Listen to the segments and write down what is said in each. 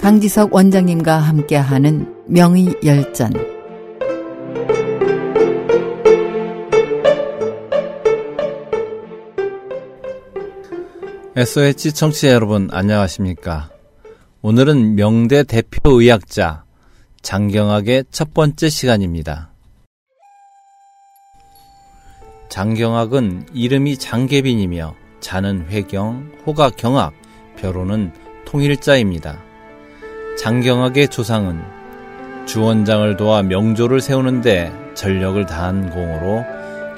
강지석 원장님과 함께하는 명의 열전. SOH 청취자 여러분 안녕하십니까? 오늘은 명대 대표 의학자 장경학의 첫 번째 시간입니다 장경학은 이름이 장계빈이며 자는 회경, 호가 경학, 벼로는 통일자입니다. 장경학의 조상은 주원장을 도와 명조를 세우는데 전력을 다한 공으로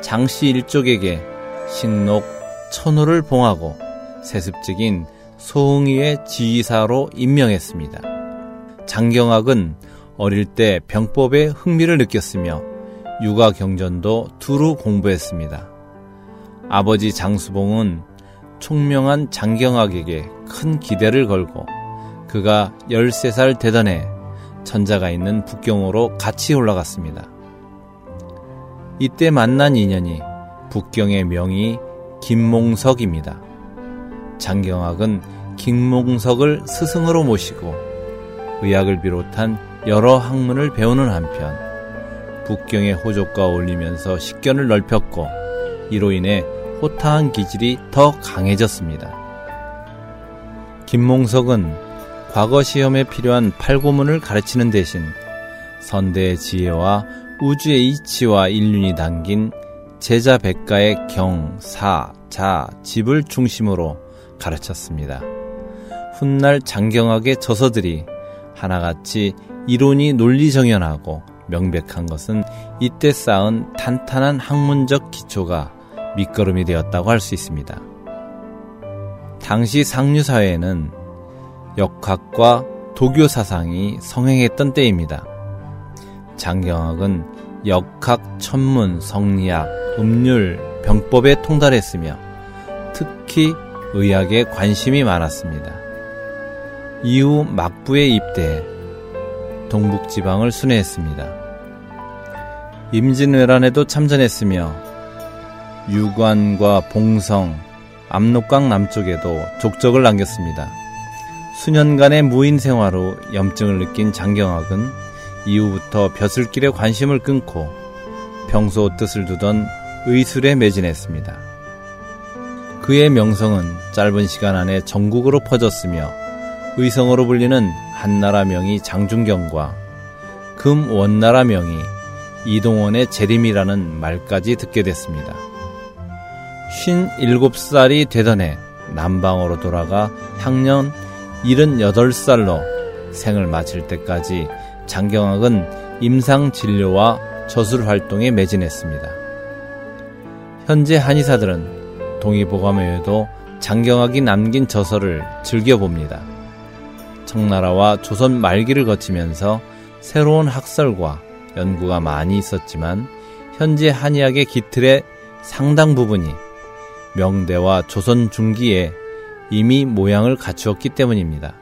장씨 일족에게 식록 천호를 봉하고 세습직인 소흥이의 지휘사로 임명했습니다. 장경학은 어릴 때 병법에 흥미를 느꼈으며 육아 경전도 두루 공부했습니다. 아버지 장수봉은 총명한 장경학에게 큰 기대를 걸고 그가 13살 되던 해 천자가 있는 북경으로 같이 올라갔습니다. 이때 만난 인연이 북경의 명의 김몽석입니다. 장경학은 김몽석을 스승으로 모시고 의학을 비롯한 여러 학문을 배우는 한편 북경의 호족과 어울리면서 식견을 넓혔고 이로 인해 호탕한 기질이 더 강해졌습니다. 김몽석은 과거 시험에 필요한 팔고문을 가르치는 대신 선대의 지혜와 우주의 이치와 인륜이 담긴 제자 백가의 경, 사, 자, 집을 중심으로 가르쳤습니다. 훗날 장경학의 저서들이 하나같이 이론이 논리정연하고 명백한 것은 이때 쌓은 탄탄한 학문적 기초가 밑거름이 되었다고 할 수 있습니다. 당시 상류사회에는 역학과 도교 사상이 성행했던 때입니다. 장경학은 역학, 천문, 성리학, 음률, 병법에 통달했으며 특히 의학에 관심이 많았습니다. 이후 막부에 입대해 동북지방을 순회했습니다. 임진왜란에도 참전했으며 유관과 봉성, 압록강 남쪽에도 족적을 남겼습니다. 수년간의 무인 생활로 염증을 느낀 장경학은 이후부터 벼슬길에 관심을 끊고 평소 뜻을 두던 의술에 매진했습니다. 그의 명성은 짧은 시간 안에 전국으로 퍼졌으며 의성으로 불리는 한나라 명이 장중경과 금 원나라 명이 이동원의 재림이라는 말까지 듣게 됐습니다. 57살이 되던 해 남방으로 돌아가 향년 78살로 생을 마칠 때까지 장경학은 임상 진료와 저술 활동에 매진했습니다. 현재 한의사들은 동의보감 외에도 장경학이 남긴 저서를 즐겨봅니다. 청나라와 조선 말기를 거치면서 새로운 학설과 연구가 많이 있었지만 현재 한의학의 기틀의 상당 부분이 명대와 조선 중기에 이미 모양을 갖추었기 때문입니다.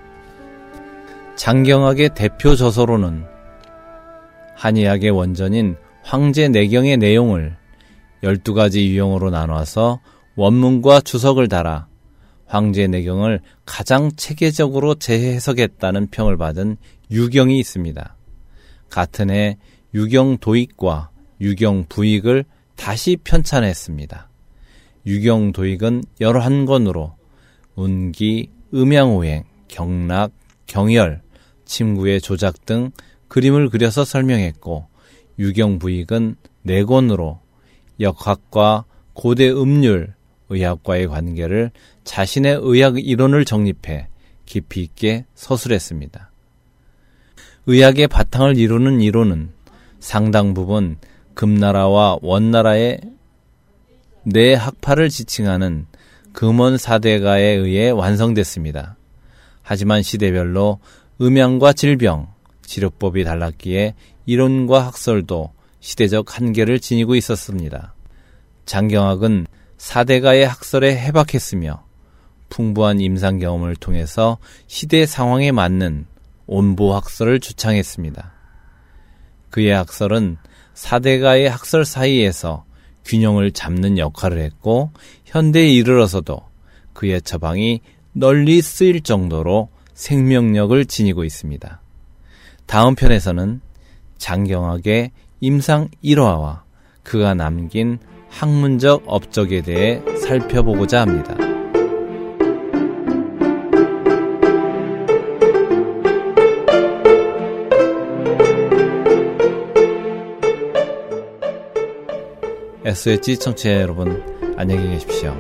장경학의 대표 저서로는 한의학의 원전인 황제 내경의 내용을 12가지 유형으로 나눠서 원문과 주석을 달아 황제 내경을 가장 체계적으로 재해석했다는 평을 받은 유경이 있습니다. 같은 해 유경 도익과 유경 부익을 다시 편찬했습니다. 유경 도익은 11권으로 운기, 음양오행, 경락, 경열, 침구의 조작 등 그림을 그려서 설명했고 유경 부익은 네 권으로 역학과 고대 음률, 의학과의 관계를 자신의 의학 이론을 정립해 깊이 있게 서술했습니다. 의학의 바탕을 이루는 이론은 상당 부분 금나라와 원나라의 네 학파를 지칭하는 금원 사대가에 의해 완성됐습니다. 하지만 시대별로 음양과 질병, 치료법이 달랐기에 이론과 학설도 시대적 한계를 지니고 있었습니다. 장경학은 사대가의 학설에 해박했으며 풍부한 임상 경험을 통해서 시대 상황에 맞는 온보 학설을 주창했습니다. 그의 학설은 사대가의 학설 사이에서 균형을 잡는 역할을 했고 현대에 이르러서도 그의 처방이 널리 쓰일 정도로 생명력을 지니고 있습니다. 다음 편에서는 장경학의 임상 1화와 그가 남긴 학문적 업적에 대해 살펴보고자 합니다. SH 청취자 여러분 안녕히 계십시오.